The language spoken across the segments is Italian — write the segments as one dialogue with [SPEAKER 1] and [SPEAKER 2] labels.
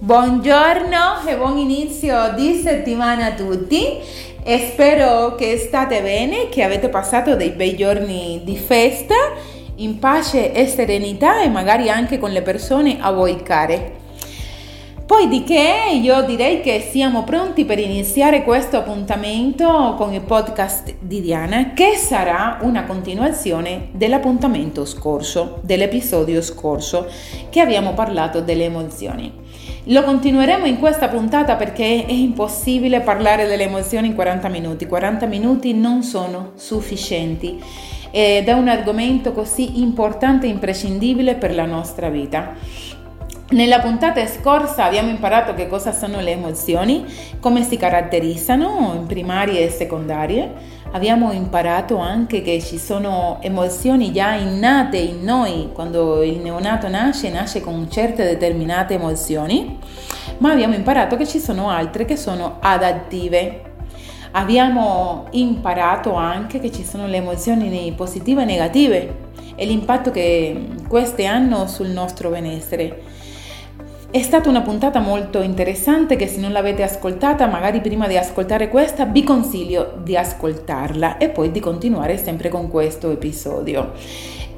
[SPEAKER 1] Buongiorno e buon inizio di settimana a tutti. Spero che state bene, che avete passato dei bei giorni di festa in pace e serenità e magari anche con le persone a voi care. Poi di che io direi che siamo pronti per iniziare questo appuntamento con il podcast di Diana che sarà una continuazione dell'appuntamento scorso, dell'episodio scorso che abbiamo parlato delle emozioni. Lo continueremo in questa puntata perché è impossibile parlare delle emozioni in 40 minuti, 40 minuti non sono sufficienti ed è un argomento così importante e imprescindibile per la nostra vita. Nella puntata scorsa abbiamo imparato che cosa sono le emozioni, come si caratterizzano in primarie e secondarie. Abbiamo imparato anche che ci sono emozioni già innate in noi, quando il neonato nasce, nasce con certe determinate emozioni, ma abbiamo imparato che ci sono altre che sono adattive. Abbiamo imparato anche che ci sono le emozioni positive e negative e l'impatto che queste hanno sul nostro benessere. È stata una puntata molto interessante che se non l'avete ascoltata, magari prima di ascoltare questa, vi consiglio di ascoltarla e poi di continuare sempre con questo episodio.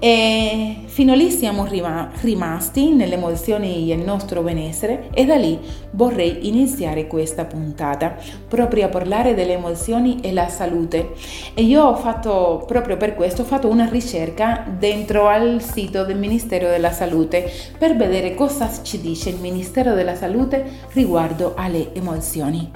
[SPEAKER 1] E fino lì siamo rimasti nelle emozioni e il nostro benessere e da lì vorrei iniziare questa puntata proprio a parlare delle emozioni e la salute. E io ho fatto proprio per questo ho fatto una ricerca dentro al sito del Ministero della Salute per vedere cosa ci dice il Ministero della Salute riguardo alle emozioni.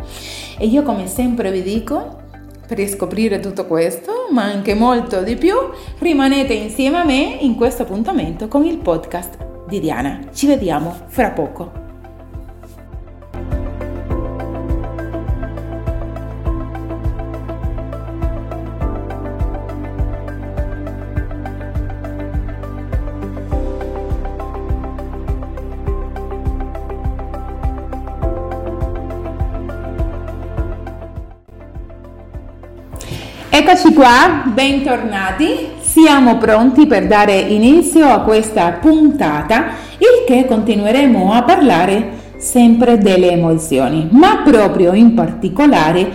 [SPEAKER 1] E io come sempre vi dico per scoprire tutto questo, ma anche molto di più, rimanete insieme a me in questo appuntamento con il podcast di Diana. Ci vediamo fra poco. Eccoci qua, bentornati. Siamo pronti per dare inizio a questa puntata, il che continueremo a parlare sempre delle emozioni, ma proprio in particolare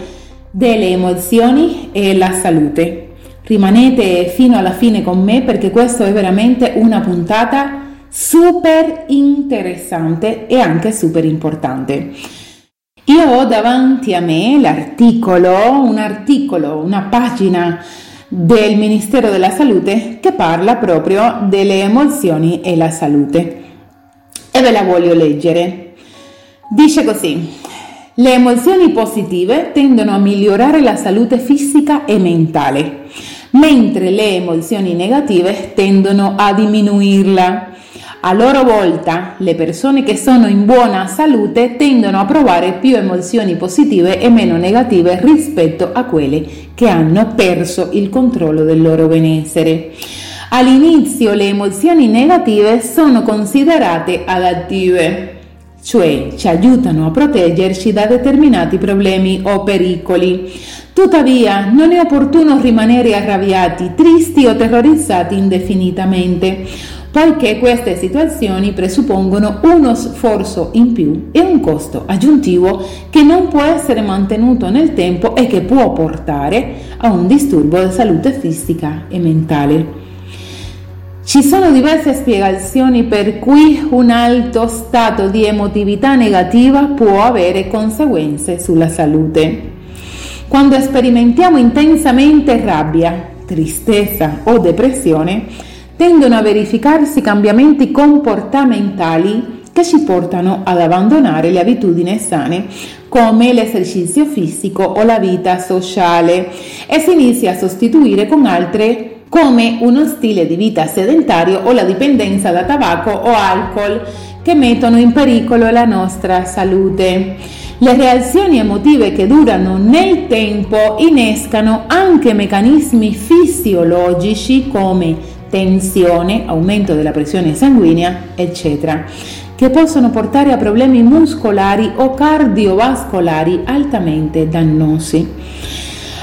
[SPEAKER 1] delle emozioni e la salute. Rimanete fino alla fine con me perché questa è veramente una puntata super interessante e anche super importante. Io ho davanti a me l'articolo, un articolo, una pagina del Ministero della Salute che parla proprio delle emozioni e la salute. E ve la voglio leggere. Dice così, le emozioni positive tendono a migliorare la salute fisica e mentale, mentre le emozioni negative tendono a diminuirla. A loro volta, le persone che sono in buona salute tendono a provare più emozioni positive e meno negative rispetto a quelle che hanno perso il controllo del loro benessere. All'inizio le emozioni negative sono considerate adattive, cioè ci aiutano a proteggerci da determinati problemi o pericoli. Tuttavia, non è opportuno rimanere arrabbiati, tristi o terrorizzati indefinitamente poiché queste situazioni presuppongono uno sforzo in più e un costo aggiuntivo che non può essere mantenuto nel tempo e che può portare a un disturbo di salute fisica e mentale. Ci sono diverse spiegazioni per cui un alto stato di emotività negativa può avere conseguenze sulla salute. Quando sperimentiamo intensamente rabbia, tristezza o depressione, tendono a verificarsi cambiamenti comportamentali che ci portano ad abbandonare le abitudini sane come l'esercizio fisico o la vita sociale e si inizia a sostituire con altre come uno stile di vita sedentario o la dipendenza da tabacco o alcol che mettono in pericolo la nostra salute. Le reazioni emotive che durano nel tempo innescano anche meccanismi fisiologici come tensione, aumento della pressione sanguigna, eccetera, che possono portare a problemi muscolari o cardiovascolari altamente dannosi.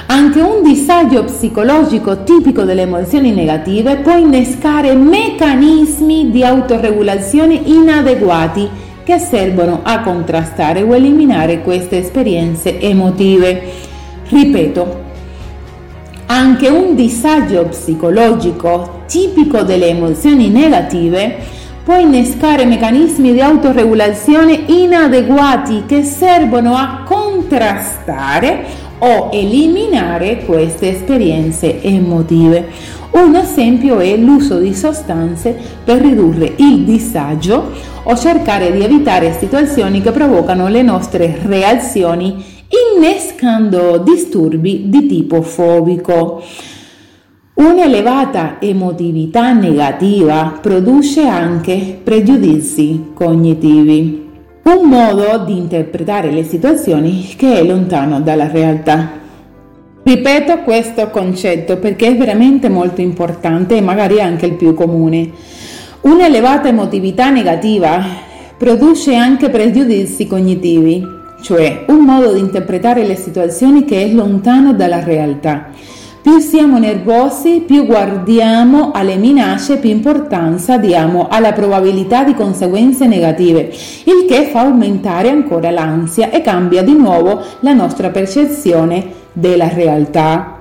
[SPEAKER 1] Anche un disagio psicologico tipico delle emozioni negative può innescare meccanismi di autoregolazione inadeguati che servono a contrastare o eliminare queste esperienze emotive. Ripeto, anche un disagio psicologico tipico delle emozioni negative può innescare meccanismi di autoregolazione inadeguati che servono a contrastare o eliminare queste esperienze emotive. Un esempio è l'uso di sostanze per ridurre il disagio o cercare di evitare situazioni che provocano le nostre reazioni innescando disturbi di tipo fobico. Un'elevata emotività negativa produce anche pregiudizi cognitivi, un modo di interpretare le situazioni che è lontano dalla realtà. Ripeto questo concetto perché è veramente molto importante e magari anche il più comune. Un'elevata emotività negativa produce anche pregiudizi cognitivi, cioè un modo di interpretare le situazioni che è lontano dalla realtà più siamo nervosi, più guardiamo alle minacce, più importanza diamo alla probabilità di conseguenze negative, il che fa aumentare ancora l'ansia e cambia di nuovo la nostra percezione della realtà.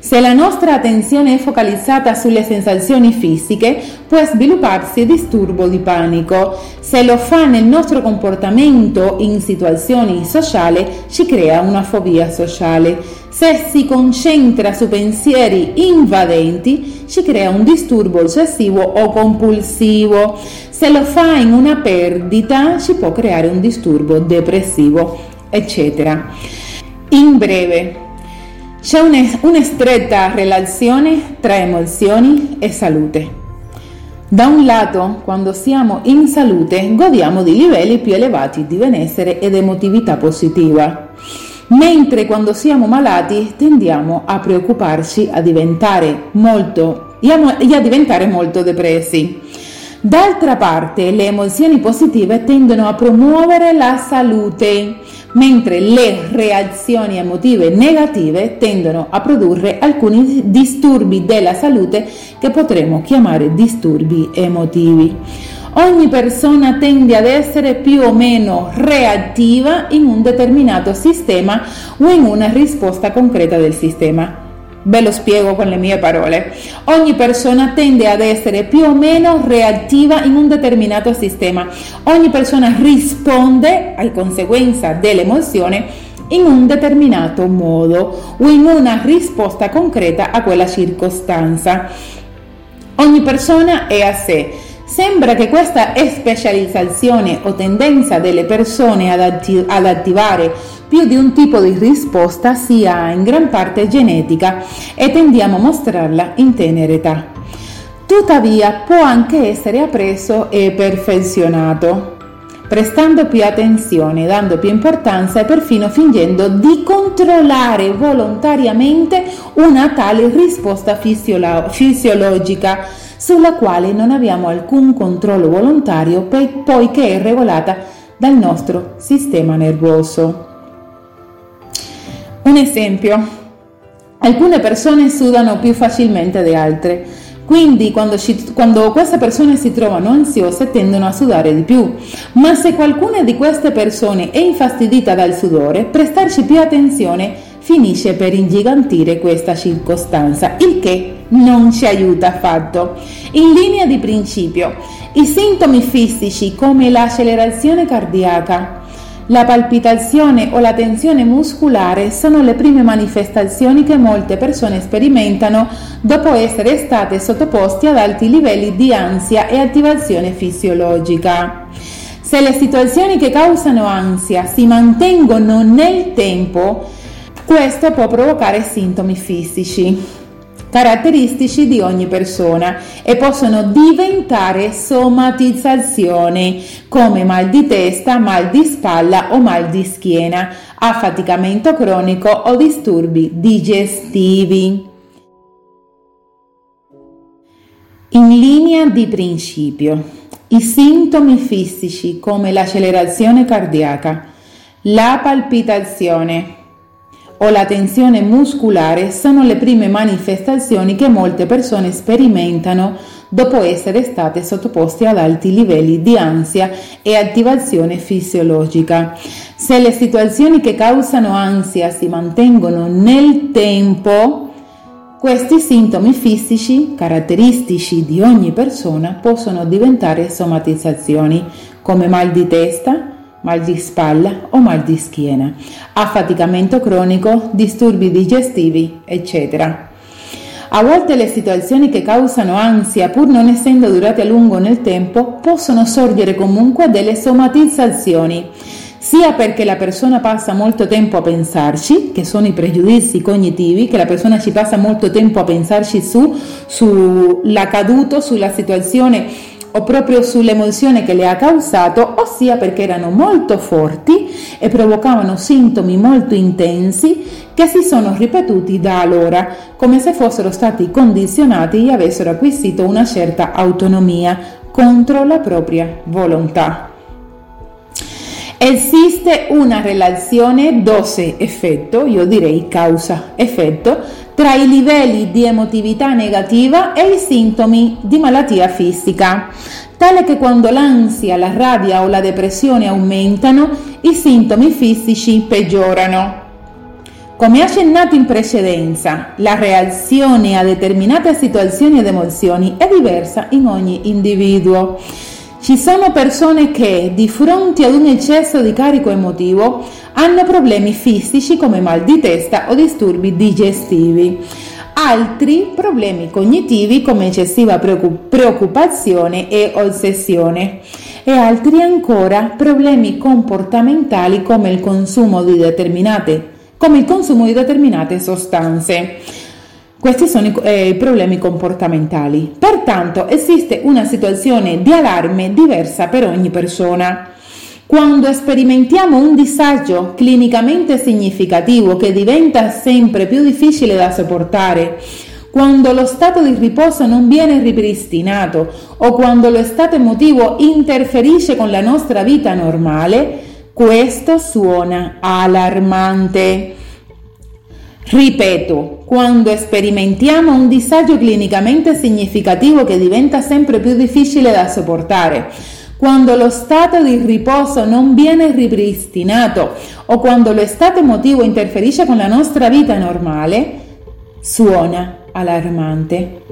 [SPEAKER 1] Se la nostra attenzione è focalizzata sulle sensazioni fisiche, può svilupparsi disturbo di panico. Se lo fa nel nostro comportamento in situazioni sociali, ci crea una fobia sociale. Se si concentra su pensieri invadenti, ci crea un disturbo ossessivo o compulsivo. Se lo fa in una perdita, ci può creare un disturbo depressivo, eccetera. In breve, c'è una stretta relazione tra emozioni e salute. Da un lato, quando siamo in salute, godiamo di livelli più elevati di benessere ed emotività positiva, mentre quando siamo malati tendiamo a preoccuparci, a diventare molto, e a diventare molto depressi. D'altra parte, le emozioni positive tendono a promuovere la salute, mentre le reazioni emotive negative tendono a produrre alcuni disturbi della salute che potremmo chiamare disturbi emotivi. Ogni persona tende ad essere più o meno reattiva in un determinato sistema o in una risposta concreta del sistema. Ve lo spiego con le mie parole. Ogni persona tende ad essere più o meno reattiva in un determinato sistema. Ogni persona risponde a conseguenza dell'emozione in un determinato modo o in una risposta concreta a quella circostanza. Ogni persona è a sé. Sembra che questa specializzazione o tendenza delle persone ad, atti- ad attivare più di un tipo di risposta sia in gran parte genetica e tendiamo a mostrarla in tenera età. Tuttavia può anche essere appreso e perfezionato, prestando più attenzione, dando più importanza e perfino fingendo di controllare volontariamente una tale risposta fisiolo- fisiologica sulla quale non abbiamo alcun controllo volontario poiché è regolata dal nostro sistema nervoso. Un esempio, alcune persone sudano più facilmente di altre, quindi quando, ci, quando, queste persone si trovano ansiose tendono a sudare di più, ma se qualcuna di queste persone è infastidita dal sudore, prestarci più attenzione finisce per ingigantire questa circostanza, il che non ci aiuta affatto. In linea di principio, i sintomi fisici come l'accelerazione cardiaca, la palpitazione o la tensione muscolare sono le prime manifestazioni che molte persone sperimentano dopo essere state sottoposti ad alti livelli di ansia e attivazione fisiologica. Se le situazioni che causano ansia si mantengono nel tempo, questo può provocare sintomi fisici caratteristici di ogni persona e possono diventare somatizzazioni come mal di testa, mal di spalla o mal di schiena, affaticamento cronico o disturbi digestivi. In linea di principio, i sintomi fisici come l'accelerazione cardiaca, la palpitazione, o la tensione muscolare sono le prime manifestazioni che molte persone sperimentano dopo essere state sottoposte ad alti livelli di ansia e attivazione fisiologica. Se le situazioni che causano ansia si mantengono nel tempo, questi sintomi fisici, caratteristici di ogni persona, possono diventare somatizzazioni come mal di testa, mal di spalla o mal di schiena, affaticamento cronico, disturbi digestivi, eccetera. A volte le situazioni che causano ansia, pur non essendo durate a lungo nel tempo, possono sorgere comunque delle somatizzazioni sia perché la persona passa molto tempo a pensarci, che sono i pregiudizi cognitivi, che la persona ci passa molto tempo a pensarci su, sull'accaduto, sulla situazione o proprio sull'emozione che le ha causato, ossia perché erano molto forti e provocavano sintomi molto intensi che si sono ripetuti da allora, come se fossero stati condizionati e avessero acquisito una certa autonomia contro la propria volontà. Esiste una relazione dose-effetto, io direi causa-effetto, tra i livelli di emotività negativa e i sintomi di malattia fisica, tale che quando l'ansia, la rabbia o la depressione aumentano, i sintomi fisici peggiorano. Come accennato in precedenza, la reazione a determinate situazioni ed emozioni è diversa in ogni individuo. Ci sono persone che di fronte ad un eccesso di carico emotivo hanno problemi fisici come mal di testa o disturbi digestivi, altri problemi cognitivi come eccessiva preoccupazione e ossessione e altri ancora problemi comportamentali come il consumo di determinate, come il consumo di determinate sostanze. Questi sono i, eh, i, problemi comportamentali. Pertanto esiste una situazione di allarme diversa per ogni persona. Quando sperimentiamo un disagio clinicamente significativo che diventa sempre più difficile da sopportare, quando lo stato di riposo non viene ripristinato o quando lo stato emotivo interferisce con la nostra vita normale, questo suona allarmante. Ripeto, quando sperimentiamo un disagio clinicamente significativo che diventa sempre più difficile da sopportare, quando lo stato di riposo non viene ripristinato o quando lo stato emotivo interferisce con la nostra vita normale, suona allarmante.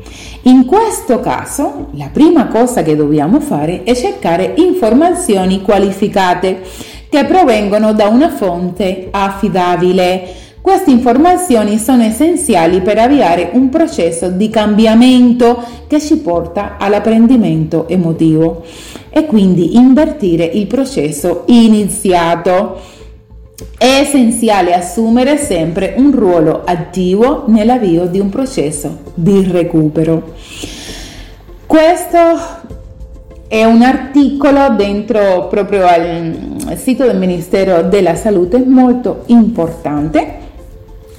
[SPEAKER 1] In questo caso, la prima cosa che dobbiamo fare è cercare informazioni qualificate che provengono da una fonte affidabile queste informazioni sono essenziali per avviare un processo di cambiamento che ci porta all'apprendimento emotivo e quindi invertire il processo iniziato. È essenziale assumere sempre un ruolo attivo nell'avvio di un processo di recupero. Questo è un articolo dentro proprio al sito del Ministero della Salute molto importante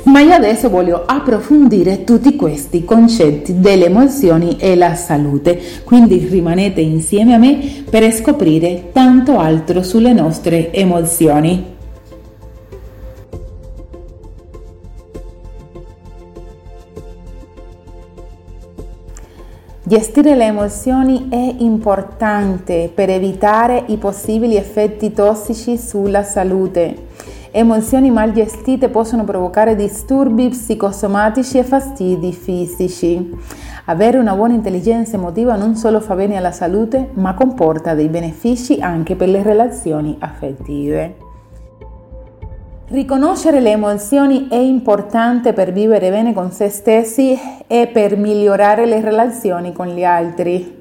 [SPEAKER 1] ma io adesso voglio approfondire tutti questi concetti delle emozioni e la salute, quindi rimanete insieme a me per scoprire tanto altro sulle nostre emozioni. Gestire le emozioni è importante per evitare i possibili effetti tossici sulla salute. Emozioni mal gestite possono provocare disturbi psicosomatici e fastidi fisici. Avere una buona intelligenza emotiva non solo fa bene alla salute, ma comporta dei benefici anche per le relazioni affettive. Riconoscere le emozioni è importante per vivere bene con se stessi e per migliorare le relazioni con gli altri.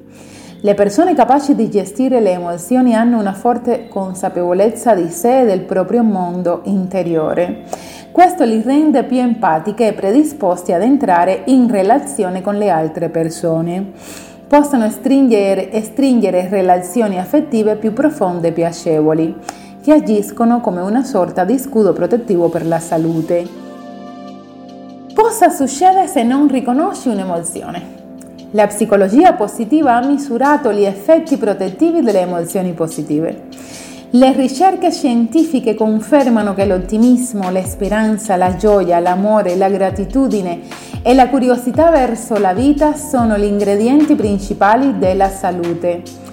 [SPEAKER 1] Le persone capaci di gestire le emozioni hanno una forte consapevolezza di sé e del proprio mondo interiore. Questo li rende più empatiche e predisposti ad entrare in relazione con le altre persone. Possono stringere, stringere relazioni affettive più profonde e piacevoli, che agiscono come una sorta di scudo protettivo per la salute. Cosa succede se non riconosci un'emozione? La psicologia positiva ha misurato gli effetti protettivi delle emozioni positive. Le ricerche scientifiche confermano che l'ottimismo, la speranza, la gioia, l'amore, la gratitudine e la curiosità verso la vita sono gli ingredienti principali della salute.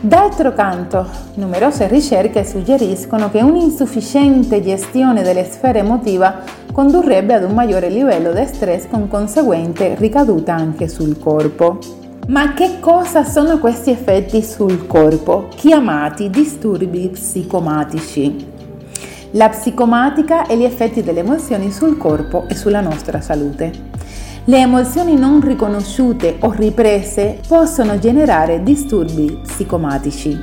[SPEAKER 1] D'altro canto, numerose ricerche suggeriscono che un'insufficiente gestione delle sfere emotive condurrebbe ad un maggiore livello di stress con conseguente ricaduta anche sul corpo. Ma che cosa sono questi effetti sul corpo, chiamati disturbi psicomatici? La psicomatica e gli effetti delle emozioni sul corpo e sulla nostra salute. Le emozioni non riconosciute o riprese possono generare disturbi psicomatici.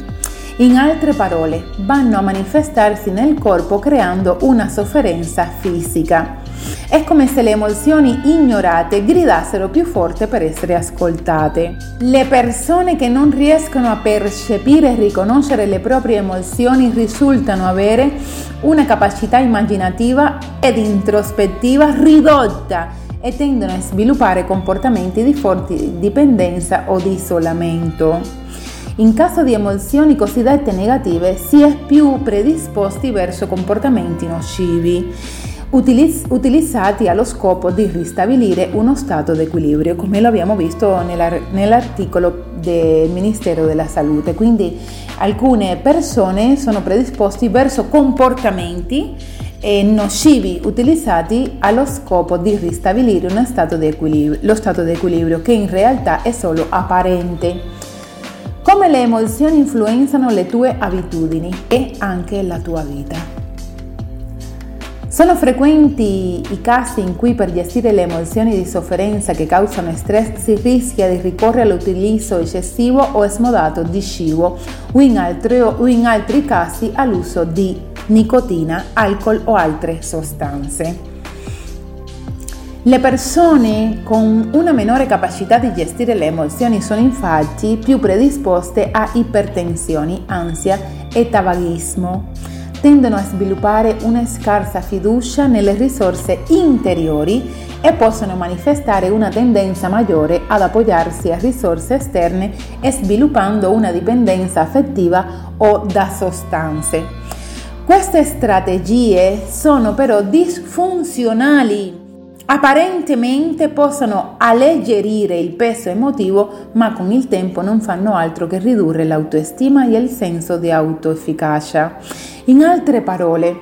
[SPEAKER 1] In altre parole, vanno a manifestarsi nel corpo creando una sofferenza fisica. È come se le emozioni ignorate gridassero più forte per essere ascoltate. Le persone che non riescono a percepire e riconoscere le proprie emozioni risultano avere una capacità immaginativa ed introspettiva ridotta e tendono a sviluppare comportamenti di forte dipendenza o di isolamento. In caso di emozioni cosiddette negative si è più predisposti verso comportamenti nocivi utilizzati allo scopo di ristabilire uno stato di equilibrio, come lo abbiamo visto nell'articolo del Ministero della Salute. Quindi alcune persone sono predisposti verso comportamenti e nocivi utilizzati allo scopo di ristabilire stato lo stato di equilibrio che in realtà è solo apparente. Come le emozioni influenzano le tue abitudini e anche la tua vita. Sono frequenti i casi in cui per gestire le emozioni di sofferenza che causano stress si rischia di ricorrere all'utilizzo eccessivo o smodato di cibo o in altri, o in altri casi all'uso di nicotina, alcol o altre sostanze. Le persone con una minore capacità di gestire le emozioni sono infatti più predisposte a ipertensione, ansia e tabagismo. Tendono a sviluppare una scarsa fiducia nelle risorse interiori e possono manifestare una tendenza maggiore ad appoggiarsi a risorse esterne sviluppando una dipendenza affettiva o da sostanze. Queste strategie sono però disfunzionali. Apparentemente possono alleggerire il peso emotivo, ma con il tempo non fanno altro che ridurre l'autostima e il senso di autoefficacia. In altre parole,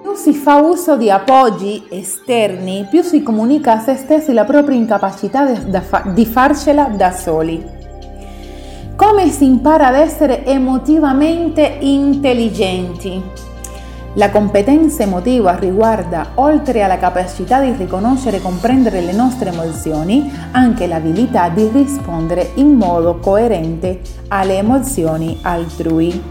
[SPEAKER 1] più si fa uso di appoggi esterni, più si comunica a se stessi la propria incapacità di farcela da soli. Come si impara ad essere emotivamente intelligenti? La competenza emotiva riguarda, oltre alla capacità di riconoscere e comprendere le nostre emozioni, anche l'abilità di rispondere in modo coerente alle emozioni altrui.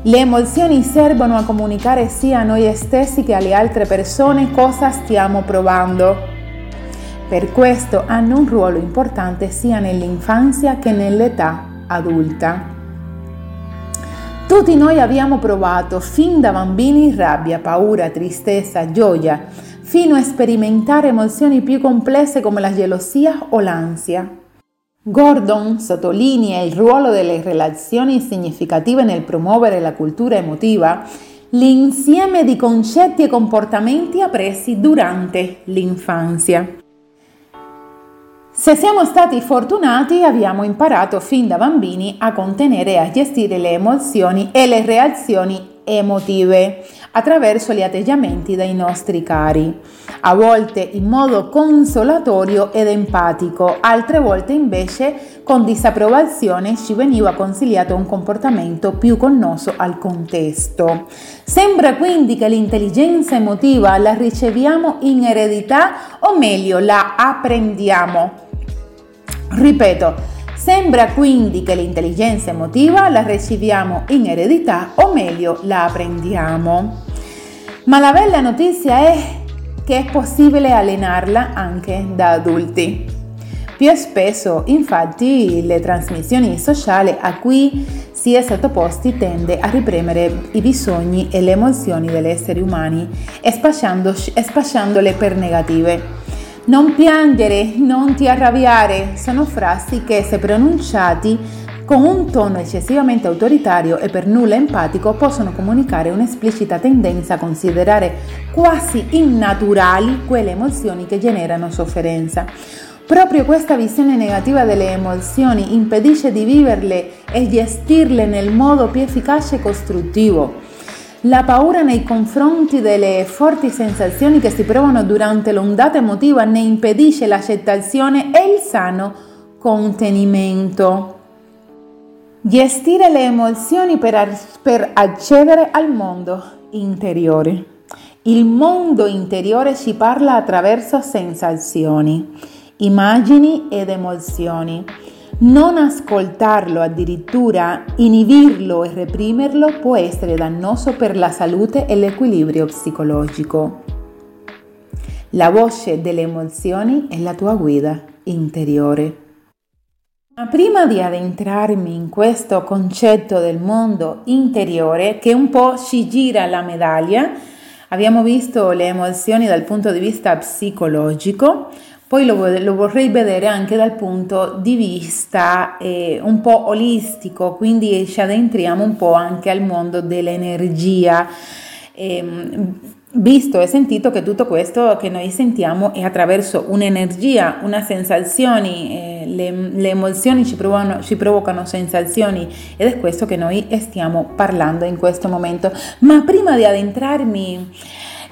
[SPEAKER 1] Le emozioni servono a comunicare sia a noi stessi che alle altre persone cosa stiamo provando. Per questo hanno un ruolo importante sia nell'infanzia che nell'età adulta. Tutti noi abbiamo provato fin da bambini rabbia, paura, tristezza, gioia, fino a sperimentare emozioni più complesse come la gelosia o l'ansia. Gordon sottolinea il ruolo delle relazioni significative nel promuovere la cultura emotiva, l'insieme di concetti e comportamenti appresi durante l'infanzia. Se siamo stati fortunati abbiamo imparato fin da bambini a contenere e a gestire le emozioni e le reazioni emotive attraverso gli atteggiamenti dei nostri cari, a volte in modo consolatorio ed empatico, altre volte invece con disapprovazione ci veniva consigliato un comportamento più connoso al contesto. Sembra quindi che l'intelligenza emotiva la riceviamo in eredità o meglio la apprendiamo Ripeto, sembra quindi che l'intelligenza emotiva la riceviamo in eredità o meglio la apprendiamo. Ma la bella notizia è che è possibile allenarla anche da adulti. Più spesso, infatti, le trasmissioni sociali a cui si è sottoposti tende a riprimere i bisogni e le emozioni degli esseri umani spacciandole per negative. Non piangere, non ti arrabbiare, sono frasi che se pronunciati con un tono eccessivamente autoritario e per nulla empatico possono comunicare un'esplicita tendenza a considerare quasi innaturali quelle emozioni che generano sofferenza. Proprio questa visione negativa delle emozioni impedisce di viverle e gestirle nel modo più efficace e costruttivo. La paura nei confronti delle forti sensazioni che si provano durante l'ondata emotiva ne impedisce l'accettazione e il sano contenimento. Gestire le emozioni per, per accedere al mondo interiore. Il mondo interiore ci parla attraverso sensazioni, immagini ed emozioni. Non ascoltarlo, addirittura inibirlo e reprimerlo può essere dannoso per la salute e l'equilibrio psicologico. La voce delle emozioni è la tua guida interiore. Ma prima di addentrarmi in questo concetto del mondo interiore che un po' ci gira la medaglia, abbiamo visto le emozioni dal punto di vista psicologico, poi lo, lo, vorrei vedere anche dal punto di vista eh, un po' olistico, quindi ci addentriamo un po' anche al mondo dell'energia. Eh, visto e sentito che tutto questo che noi sentiamo è attraverso un'energia, una sensazioni, eh, le, le, emozioni ci provocano, ci provocano sensazioni ed è questo che noi stiamo parlando in questo momento. Ma prima di addentrarmi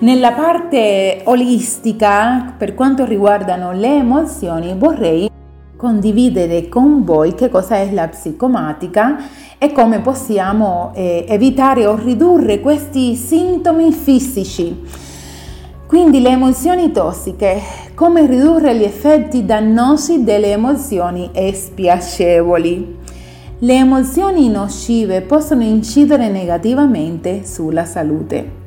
[SPEAKER 1] nella parte olistica, per quanto riguardano le emozioni, vorrei condividere con voi che cosa è la psicomatica e come possiamo eh, evitare o ridurre questi sintomi fisici. Quindi le emozioni tossiche, come ridurre gli effetti dannosi delle emozioni spiacevoli. Le emozioni nocive possono incidere negativamente sulla salute.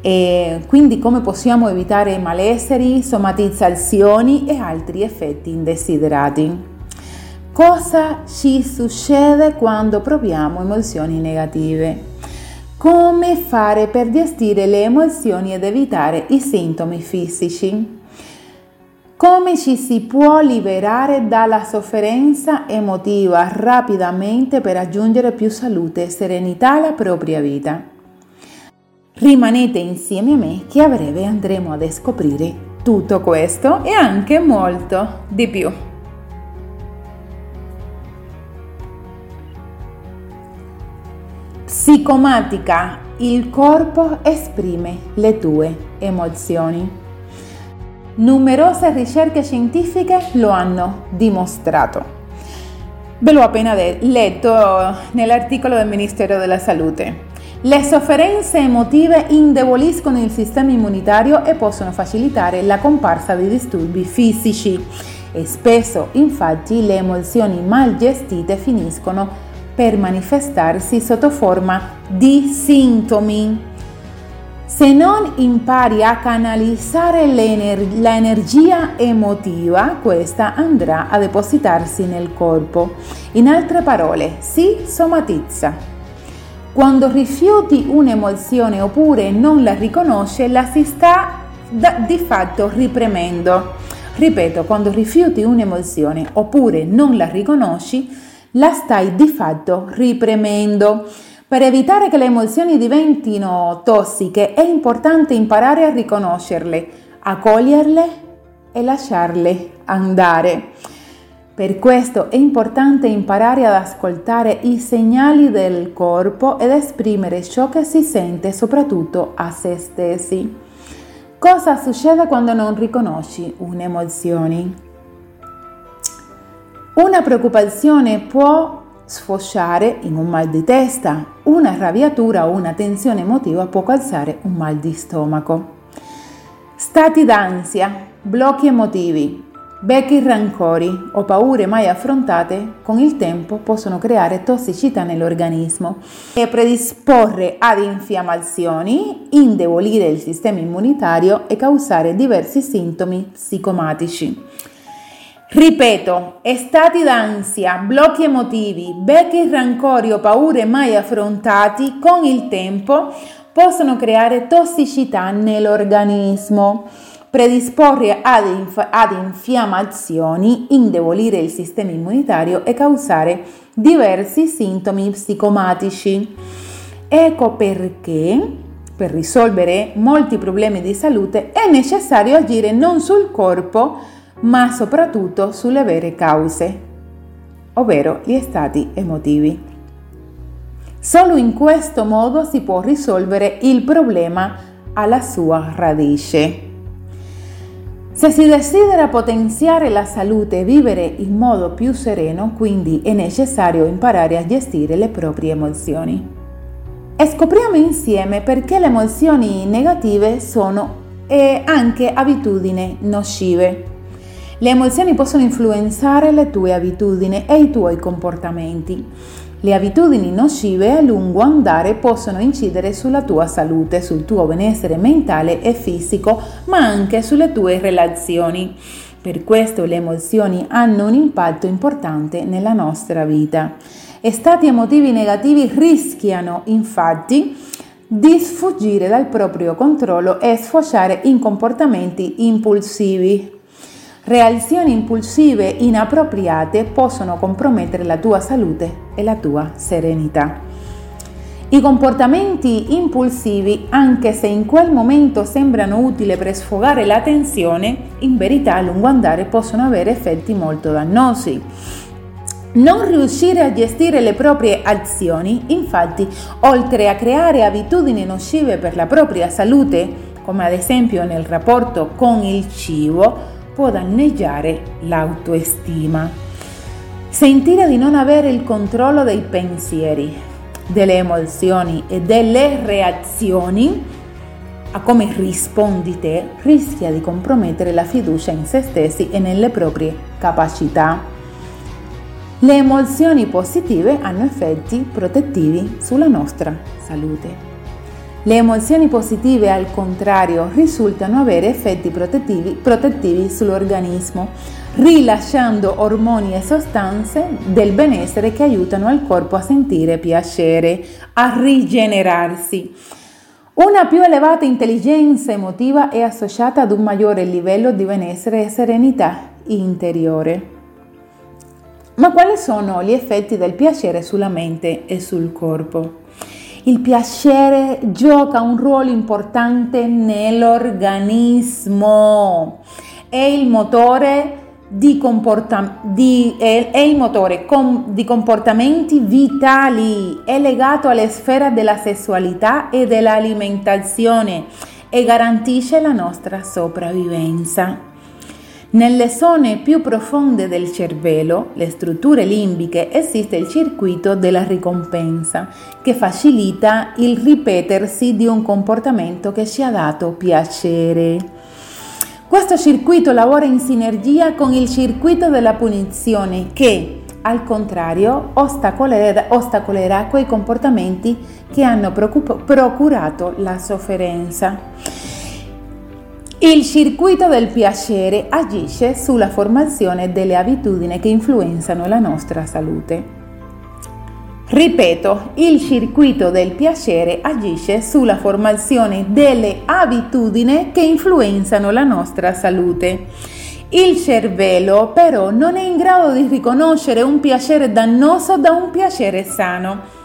[SPEAKER 1] E quindi come possiamo evitare malesseri, somatizzazioni e altri effetti indesiderati. Cosa ci succede quando proviamo emozioni negative? Come fare per gestire le emozioni ed evitare i sintomi fisici? Come ci si può liberare dalla sofferenza emotiva rapidamente per raggiungere più salute e serenità alla propria vita? Rimanete insieme a me che a breve andremo a scoprire tutto questo e anche molto di più. Psicomatica. Il corpo esprime le tue emozioni. Numerose ricerche scientifiche lo hanno dimostrato. Ve l'ho appena letto nell'articolo del Ministero della Salute. Le sofferenze emotive indeboliscono il sistema immunitario e possono facilitare la comparsa di disturbi fisici e spesso infatti le emozioni mal gestite finiscono per manifestarsi sotto forma di sintomi. Se non impari a canalizzare l'energia emotiva, questa andrà a depositarsi nel corpo. In altre parole, si somatizza. Quando rifiuti un'emozione oppure non la riconosce, la si sta da, di fatto riprimendo. Ripeto, quando rifiuti un'emozione oppure non la riconosci, la stai di fatto riprimendo. Per evitare che le emozioni diventino tossiche è importante imparare a riconoscerle, accoglierle e lasciarle andare. Per questo è importante imparare ad ascoltare i segnali del corpo ed esprimere ciò che si sente soprattutto a se stessi. Cosa succede quando non riconosci un'emozione? Una preoccupazione può sfociare in un mal di testa, una arrabbiatura o una tensione emotiva può causare un mal di stomaco. Stati d'ansia, blocchi emotivi, Vecchi rancori o paure mai affrontate con il tempo possono creare tossicità nell'organismo e predisporre ad infiammazioni, indebolire il sistema immunitario e causare diversi sintomi psicomatici. Ripeto, stati d'ansia, blocchi emotivi, vecchi rancori o paure mai affrontati con il tempo possono creare tossicità nell'organismo predisporre ad, inf- ad infiammazioni, indebolire il sistema immunitario e causare diversi sintomi psicomatici. Ecco perché per risolvere molti problemi di salute è necessario agire non sul corpo, ma soprattutto sulle vere cause, ovvero gli stati emotivi. Solo in questo modo si può risolvere il problema alla sua radice. Se si desidera potenziare la salute e vivere in modo più sereno, quindi è necessario imparare a gestire le proprie emozioni. E scopriamo insieme perché le emozioni negative sono anche abitudini nocive. Le emozioni possono influenzare le tue abitudini e i tuoi comportamenti. Le abitudini nocive a lungo andare possono incidere sulla tua salute, sul tuo benessere mentale e fisico, ma anche sulle tue relazioni. Per questo le emozioni hanno un impatto importante nella nostra vita. Stati emotivi negativi rischiano infatti di sfuggire dal proprio controllo e sfociare in comportamenti impulsivi. Reazioni impulsive inappropriate possono compromettere la tua salute e la tua serenità. I comportamenti impulsivi, anche se in quel momento sembrano utili per sfogare la tensione, in verità a lungo andare possono avere effetti molto dannosi. Non riuscire a gestire le proprie azioni, infatti, oltre a creare abitudini nocive per la propria salute, come ad esempio nel rapporto con il cibo, può danneggiare l'autoestima. Sentire di non avere il controllo dei pensieri, delle emozioni e delle reazioni a come rispondi te rischia di compromettere la fiducia in se stessi e nelle proprie capacità. Le emozioni positive hanno effetti protettivi sulla nostra salute. Le emozioni positive, al contrario, risultano avere effetti protettivi, protettivi sull'organismo, rilasciando ormoni e sostanze del benessere che aiutano il corpo a sentire piacere, a rigenerarsi. Una più elevata intelligenza emotiva è associata ad un maggiore livello di benessere e serenità interiore. Ma quali sono gli effetti del piacere sulla mente e sul corpo? Il piacere gioca un ruolo importante nell'organismo, è il motore di, comporta- di, è, è il motore com- di comportamenti vitali, è legato alla sfera della sessualità e dell'alimentazione e garantisce la nostra sopravvivenza. Nelle zone più profonde del cervello, le strutture limbiche, esiste il circuito della ricompensa che facilita il ripetersi di un comportamento che ci ha dato piacere. Questo circuito lavora in sinergia con il circuito della punizione che, al contrario, ostacolerà, ostacolerà quei comportamenti che hanno procurato la sofferenza. Il circuito del piacere agisce sulla formazione delle abitudini che influenzano la nostra salute. Ripeto, il circuito del piacere agisce sulla formazione delle abitudini che influenzano la nostra salute. Il cervello però non è in grado di riconoscere un piacere dannoso da un piacere sano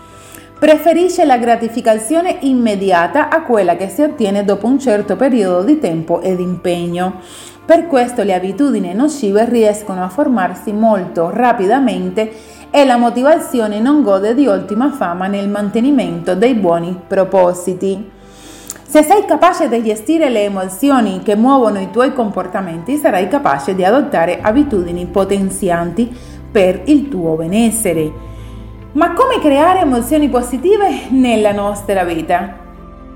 [SPEAKER 1] preferisce la gratificazione immediata a quella che si ottiene dopo un certo periodo di tempo ed impegno. Per questo le abitudini nocive riescono a formarsi molto rapidamente e la motivazione non gode di ottima fama nel mantenimento dei buoni propositi. Se sei capace di gestire le emozioni che muovono i tuoi comportamenti, sarai capace di adottare abitudini potenzianti per il tuo benessere. Ma come creare emozioni positive nella nostra vita?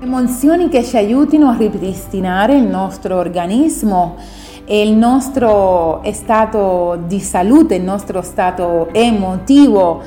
[SPEAKER 1] Emozioni che ci aiutino a ripristinare il nostro organismo e il nostro stato di salute, il nostro stato emotivo.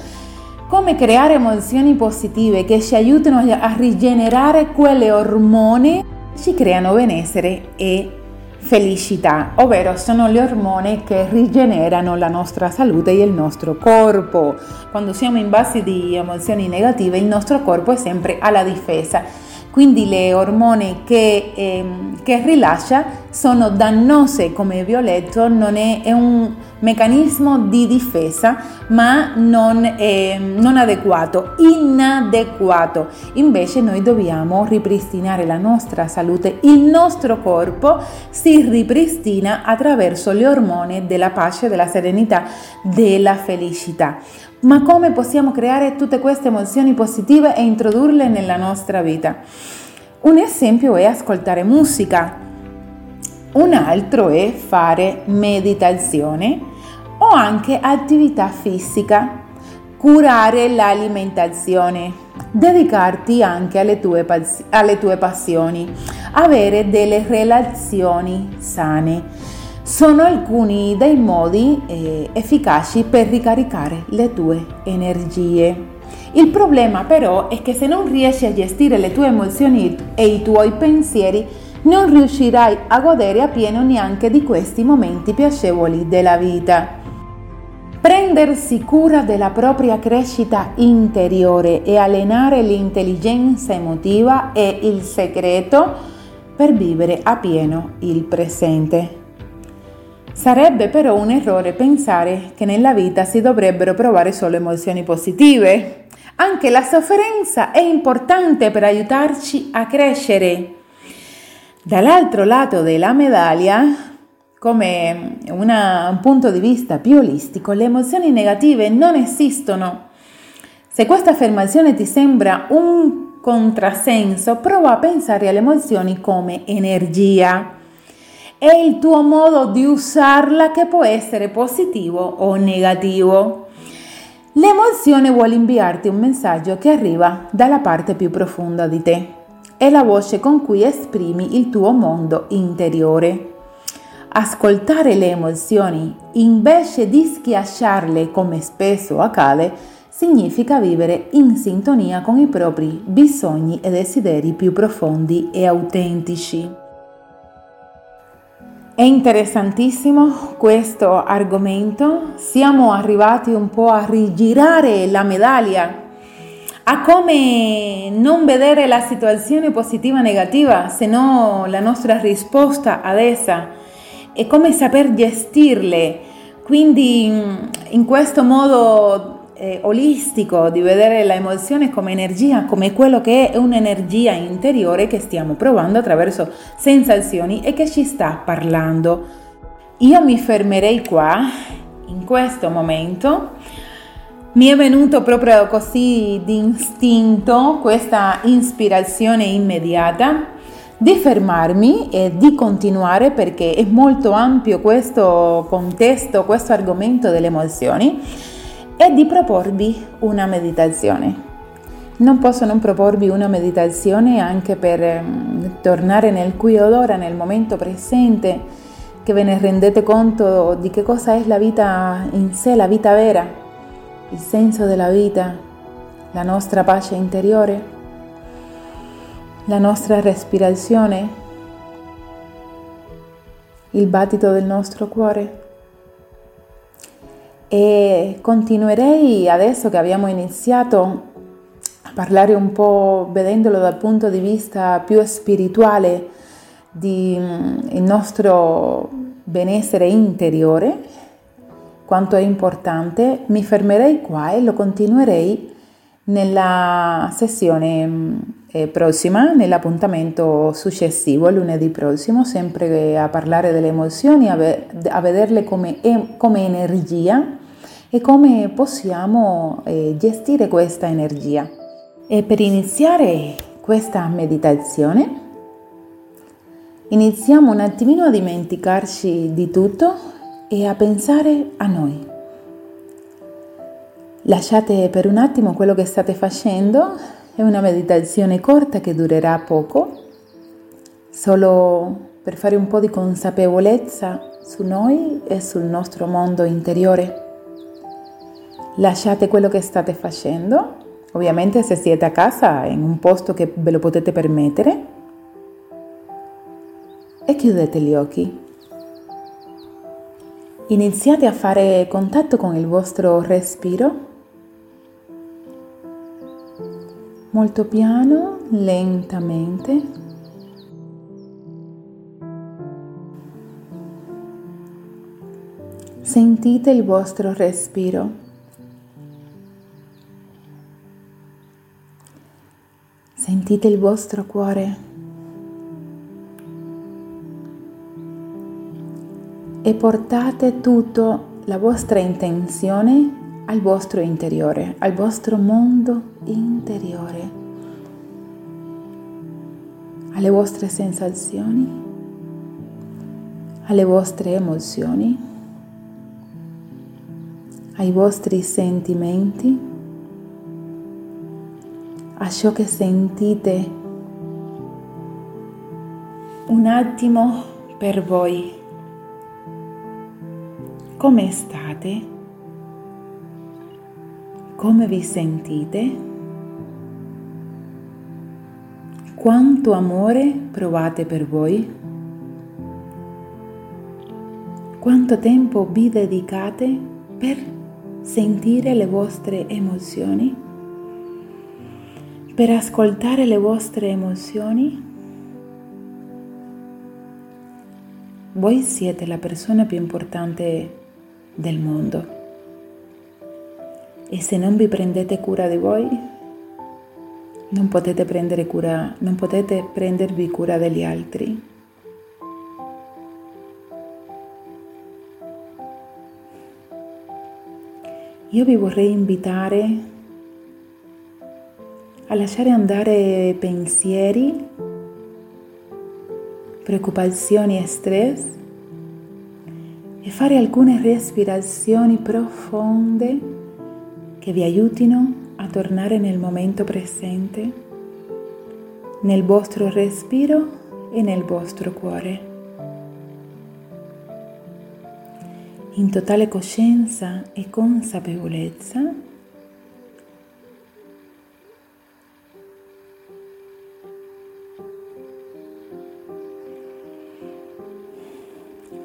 [SPEAKER 1] Come creare emozioni positive che ci aiutino a rigenerare quelle ormoni che ci creano benessere e felicità, ovvero sono le ormoni che rigenerano la nostra salute e il nostro corpo. Quando siamo in base di emozioni negative, il nostro corpo è sempre alla difesa. quindi le ormoni che, eh, che rilascia sono dannose, come vi ho letto, non è, è un meccanismo di difesa, ma non, è, non adeguato, inadeguato. Invece noi dobbiamo ripristinare la nostra salute, il nostro corpo si ripristina attraverso le ormoni della pace, della serenità, della felicità. Ma come possiamo creare tutte queste emozioni positive e introdurle nella nostra vita? Un esempio è ascoltare musica, un altro è fare meditazione o anche attività fisica, curare l'alimentazione, dedicarti anche alle tue, alle tue passioni, avere delle relazioni sane sono alcuni dei modi eh, efficaci per ricaricare le tue energie. Il problema però è che se non riesci a gestire le tue emozioni e i tuoi pensieri, non riuscirai a godere appieno neanche di questi momenti piacevoli della vita. Prendersi cura della propria crescita interiore e allenare l'intelligenza emotiva è il segreto per vivere appieno il presente. Sarebbe però un errore pensare che nella vita si dovrebbero provare solo emozioni positive. Anche la sofferenza è importante per aiutarci a crescere. Dall'altro lato della medaglia, come una, un punto di vista più olistico, le emozioni negative non esistono. Se questa affermazione ti sembra un contrassenso, prova a pensare alle emozioni come energia è il tuo modo di usarla che può essere positivo o negativo. L'emozione vuole inviarti un messaggio che arriva dalla parte più profonda di te. È la voce con cui esprimi il tuo mondo interiore. Ascoltare le emozioni invece di schiacciarle come spesso accade significa vivere in sintonia con i propri bisogni e desideri più profondi e autentici. È interessantissimo questo argomento, siamo arrivati un po' a rigirare la medaglia, a come non vedere la situazione positiva o negativa, se no la nostra risposta ad essa e come saper gestirle. Quindi in questo modo eh, olistico di vedere l'emozione come energia, come quello che è un'energia interiore che stiamo provando attraverso sensazioni e che ci sta parlando. Io mi fermerei qua in questo momento. Mi è venuto proprio così di istinto questa ispirazione immediata di fermarmi e di continuare perché è molto ampio questo contesto, questo argomento delle emozioni e di proporvi una meditazione. Non posso non proporvi una meditazione anche per um, tornare nel qui ed ora, nel momento presente, che ve ne rendete conto di che cosa è la vita in sé, la vita vera, il senso della vita, la nostra pace interiore, la nostra respirazione, il battito del nostro cuore. E continuerei adesso che abbiamo iniziato a parlare un po' vedendolo dal punto di vista più spirituale del mm, nostro benessere interiore, quanto è importante, mi fermerei qua e lo continuerei nella sessione mm, eh, prossima, nell'appuntamento successivo, lunedì prossimo, sempre a parlare delle emozioni, a, vederle come, come energia e come possiamo eh, gestire questa energia. E per iniziare questa meditazione iniziamo un attimino a dimenticarci di tutto e a pensare a noi. Lasciate per un attimo quello che state facendo, è una meditazione corta che durerà poco, solo per fare un po' di consapevolezza su noi e sul nostro mondo interiore. Lasciate quello che state facendo, ovviamente se siete a casa in un posto che ve lo potete permettere e chiudete gli occhi. Iniziate a fare contatto con il vostro respiro. Molto piano lentamente. Sentite il vostro respiro. Sentite il vostro cuore. E portate tutta la vostra intenzione al vostro interiore, al vostro mondo interiore, alle vostre sensazioni, alle vostre emozioni, ai vostri sentimenti, a ciò che sentite un attimo per voi. Come state? Come vi sentite? Quanto amore provate per voi? Quanto tempo vi dedicate per sentire le vostre emozioni? Per ascoltare le vostre emozioni? Voi siete la persona più importante del mondo. E se non vi prendete cura di voi, non potete, prendere cura, non potete prendervi cura degli altri. Io vi vorrei invitare a lasciare andare pensieri, preoccupazioni e stress e fare alcune respirazioni profonde che vi aiutino a tornare nel momento presente, nel vostro respiro e nel vostro cuore. In totale coscienza e consapevolezza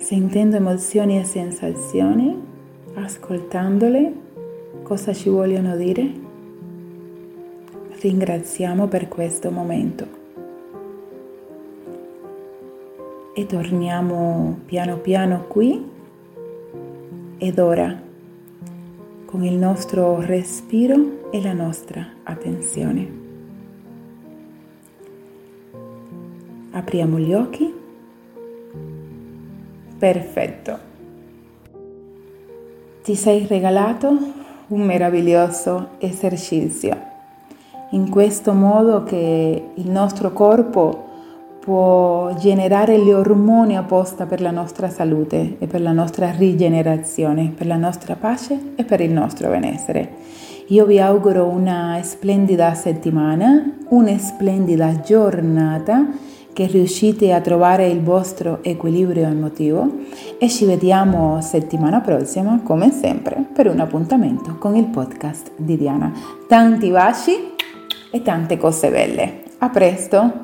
[SPEAKER 1] sentendo emozioni e sensazioni, ascoltandole cosa ci vogliono dire? Ringraziamo per questo momento e torniamo piano piano qui ed ora con il nostro respiro e la nostra attenzione. Apriamo gli occhi. Perfetto. Ti sei regalato un meraviglioso esercizio. In questo modo che il nostro corpo può generare gli ormoni apposta per la nostra salute e per la nostra rigenerazione, per la nostra pace e per il nostro benessere. Io vi auguro una splendida settimana, una splendida giornata che riuscite a trovare il vostro equilibrio emotivo e ci vediamo settimana prossima, come sempre, per un appuntamento con il podcast di Diana. Tanti baci e tante cose belle. A presto!